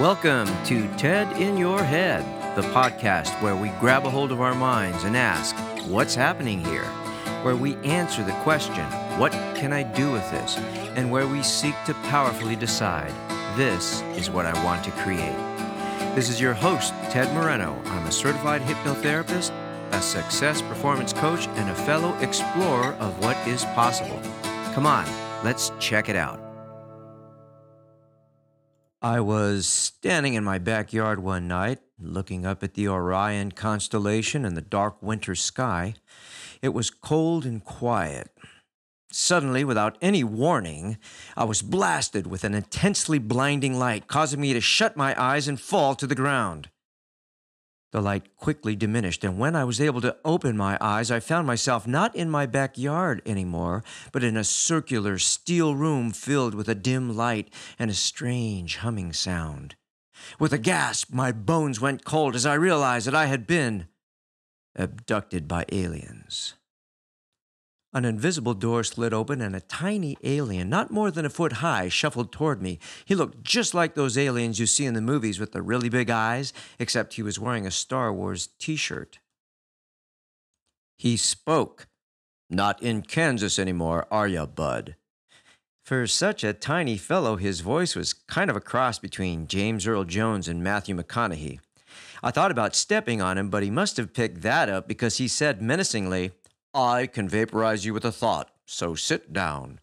Welcome to TED in Your Head, the podcast where we grab a hold of our minds and ask, What's happening here? Where we answer the question, What can I do with this? And where we seek to powerfully decide, This is what I want to create. This is your host, Ted Moreno. I'm a certified hypnotherapist, a success performance coach, and a fellow explorer of what is possible. Come on, let's check it out. I was standing in my backyard one night, looking up at the Orion constellation and the dark winter sky. It was cold and quiet. Suddenly, without any warning, I was blasted with an intensely blinding light, causing me to shut my eyes and fall to the ground. The light quickly diminished, and when I was able to open my eyes, I found myself not in my backyard anymore, but in a circular steel room filled with a dim light and a strange humming sound. With a gasp, my bones went cold as I realized that I had been abducted by aliens. An invisible door slid open, and a tiny alien, not more than a foot high, shuffled toward me. He looked just like those aliens you see in the movies with the really big eyes, except he was wearing a Star Wars t shirt. He spoke. Not in Kansas anymore, are ya, bud? For such a tiny fellow, his voice was kind of a cross between James Earl Jones and Matthew McConaughey. I thought about stepping on him, but he must have picked that up because he said menacingly, I can vaporize you with a thought, so sit down.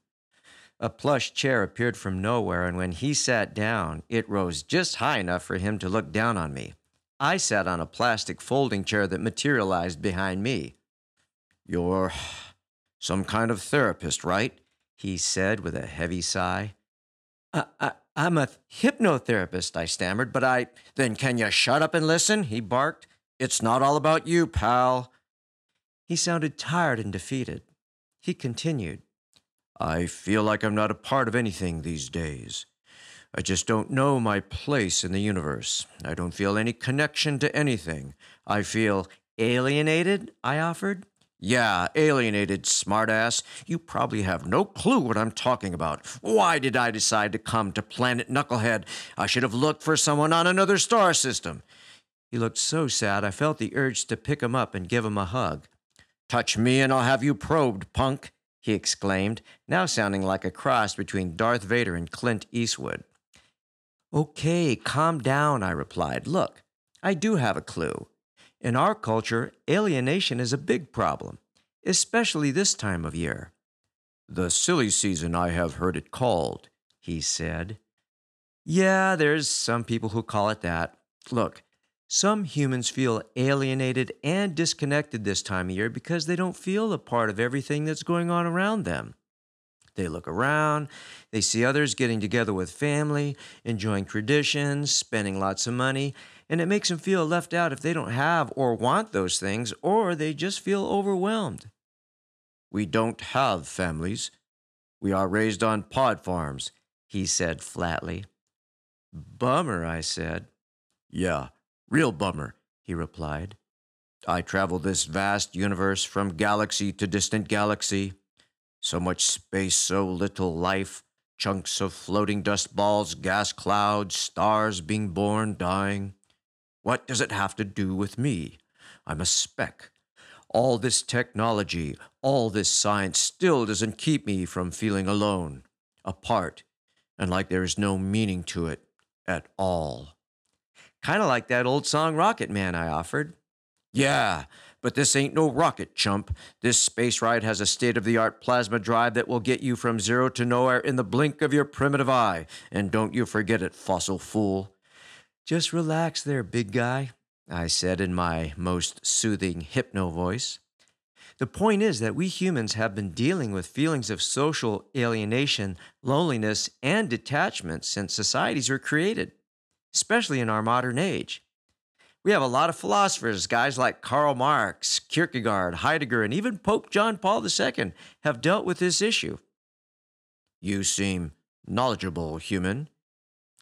A plush chair appeared from nowhere, and when he sat down, it rose just high enough for him to look down on me. I sat on a plastic folding chair that materialized behind me. You're some kind of therapist, right? he said with a heavy sigh. I, I, I'm a hypnotherapist, I stammered, but I. Then can you shut up and listen? he barked. It's not all about you, pal. He sounded tired and defeated. He continued, I feel like I'm not a part of anything these days. I just don't know my place in the universe. I don't feel any connection to anything. I feel alienated, I offered. Yeah, alienated, smartass. You probably have no clue what I'm talking about. Why did I decide to come to Planet Knucklehead? I should have looked for someone on another star system. He looked so sad I felt the urge to pick him up and give him a hug. Touch me and I'll have you probed, punk, he exclaimed, now sounding like a cross between Darth Vader and Clint Eastwood. Okay, calm down, I replied. Look, I do have a clue. In our culture, alienation is a big problem, especially this time of year. The silly season, I have heard it called, he said. Yeah, there's some people who call it that. Look, some humans feel alienated and disconnected this time of year because they don't feel a part of everything that's going on around them. They look around, they see others getting together with family, enjoying traditions, spending lots of money, and it makes them feel left out if they don't have or want those things, or they just feel overwhelmed. We don't have families. We are raised on pod farms, he said flatly. Bummer, I said. Yeah, Real bummer, he replied. I travel this vast universe from galaxy to distant galaxy. So much space, so little life, chunks of floating dust balls, gas clouds, stars being born, dying. What does it have to do with me? I'm a speck. All this technology, all this science still doesn't keep me from feeling alone, apart, and like there is no meaning to it at all. Kind of like that old song Rocket Man I offered. Yeah, but this ain't no rocket, chump. This space ride has a state of the art plasma drive that will get you from zero to nowhere in the blink of your primitive eye. And don't you forget it, fossil fool. Just relax there, big guy, I said in my most soothing hypno voice. The point is that we humans have been dealing with feelings of social alienation, loneliness, and detachment since societies were created especially in our modern age. We have a lot of philosophers, guys like Karl Marx, Kierkegaard, Heidegger, and even Pope John Paul II have dealt with this issue. You seem knowledgeable, human,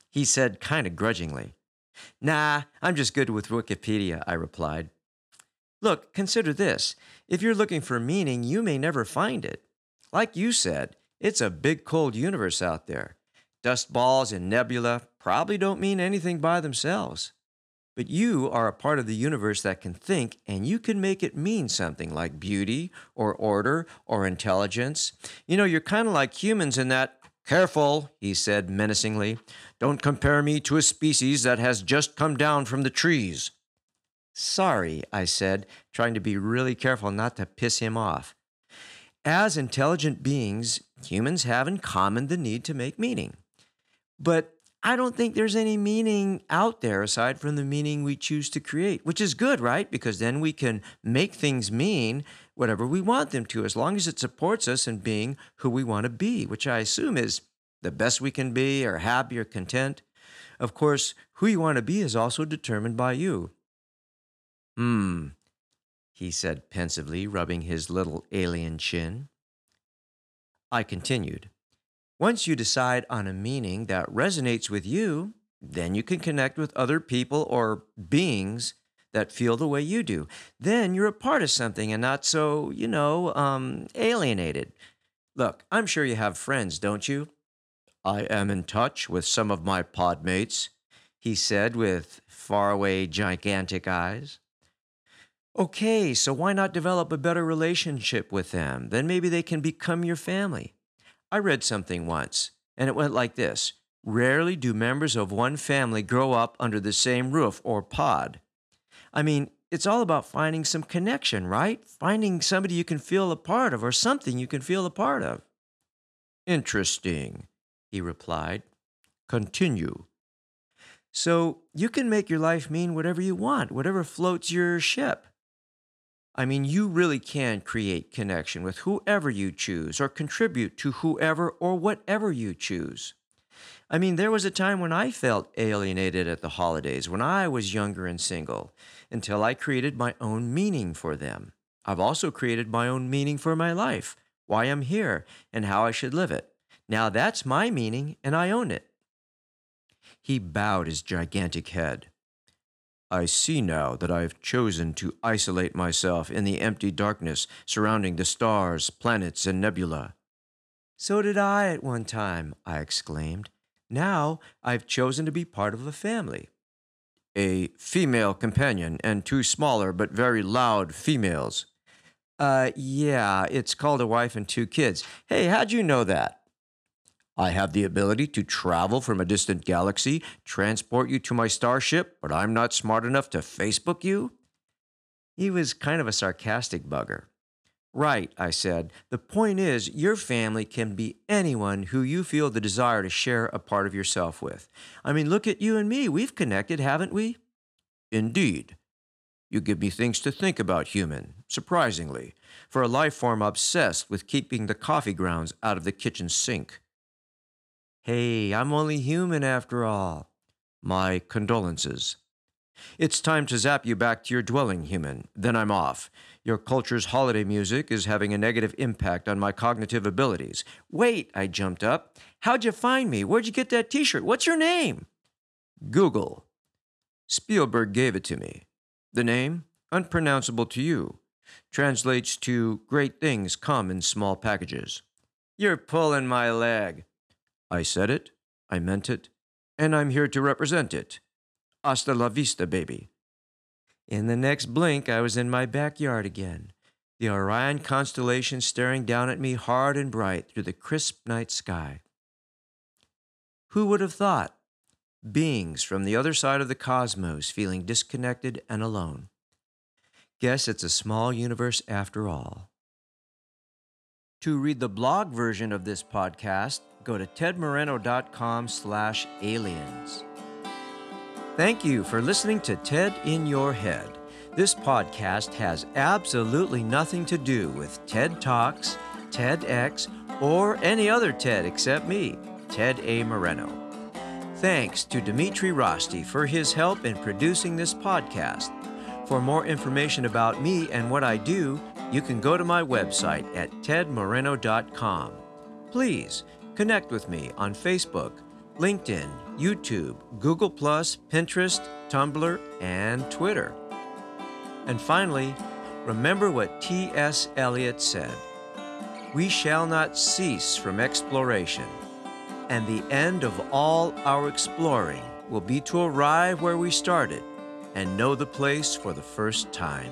he said kind of grudgingly. Nah, I'm just good with Wikipedia, I replied. Look, consider this. If you're looking for meaning, you may never find it. Like you said, it's a big cold universe out there. Dust balls and nebula, probably don't mean anything by themselves. But you are a part of the universe that can think, and you can make it mean something like beauty or order or intelligence. You know, you're kind of like humans in that. Careful, he said menacingly. Don't compare me to a species that has just come down from the trees. Sorry, I said, trying to be really careful not to piss him off. As intelligent beings, humans have in common the need to make meaning. But I don't think there's any meaning out there aside from the meaning we choose to create, which is good, right? Because then we can make things mean whatever we want them to, as long as it supports us in being who we want to be, which I assume is the best we can be, or happy or content. Of course, who you want to be is also determined by you. Hmm, he said pensively, rubbing his little alien chin. I continued. Once you decide on a meaning that resonates with you, then you can connect with other people or beings that feel the way you do. Then you're a part of something and not so, you know, um, alienated. Look, I'm sure you have friends, don't you? I am in touch with some of my podmates, he said with faraway, gigantic eyes. Okay, so why not develop a better relationship with them? Then maybe they can become your family. I read something once, and it went like this Rarely do members of one family grow up under the same roof or pod. I mean, it's all about finding some connection, right? Finding somebody you can feel a part of or something you can feel a part of. Interesting, he replied. Continue. So you can make your life mean whatever you want, whatever floats your ship. I mean, you really can create connection with whoever you choose or contribute to whoever or whatever you choose. I mean, there was a time when I felt alienated at the holidays, when I was younger and single, until I created my own meaning for them. I've also created my own meaning for my life, why I'm here, and how I should live it. Now that's my meaning, and I own it. He bowed his gigantic head. I see now that I have chosen to isolate myself in the empty darkness surrounding the stars, planets, and nebula. So did I at one time, I exclaimed. Now I've chosen to be part of a family. A female companion and two smaller but very loud females. Uh, yeah, it's called a wife and two kids. Hey, how'd you know that? I have the ability to travel from a distant galaxy, transport you to my starship, but I'm not smart enough to Facebook you? He was kind of a sarcastic bugger. Right, I said. The point is, your family can be anyone who you feel the desire to share a part of yourself with. I mean, look at you and me. We've connected, haven't we? Indeed. You give me things to think about, human, surprisingly, for a life form obsessed with keeping the coffee grounds out of the kitchen sink. Hey, I'm only human after all. My condolences. It's time to zap you back to your dwelling, human. Then I'm off. Your culture's holiday music is having a negative impact on my cognitive abilities. Wait, I jumped up. How'd you find me? Where'd you get that t shirt? What's your name? Google. Spielberg gave it to me. The name? Unpronounceable to you. Translates to Great things come in small packages. You're pulling my leg. I said it, I meant it, and I'm here to represent it. Hasta la vista, baby. In the next blink, I was in my backyard again, the Orion constellation staring down at me hard and bright through the crisp night sky. Who would have thought? Beings from the other side of the cosmos feeling disconnected and alone. Guess it's a small universe after all. To read the blog version of this podcast, go to tedmoreno.com slash aliens. Thank you for listening to TED in Your Head. This podcast has absolutely nothing to do with TED Talks, TEDx, or any other TED except me, Ted A. Moreno. Thanks to Dimitri Rosti for his help in producing this podcast. For more information about me and what I do, you can go to my website at tedmoreno.com. Please connect with me on Facebook, LinkedIn, YouTube, Google, Pinterest, Tumblr, and Twitter. And finally, remember what T.S. Eliot said We shall not cease from exploration And the end of all our exploring will be to arrive where we started and know the place for the first time.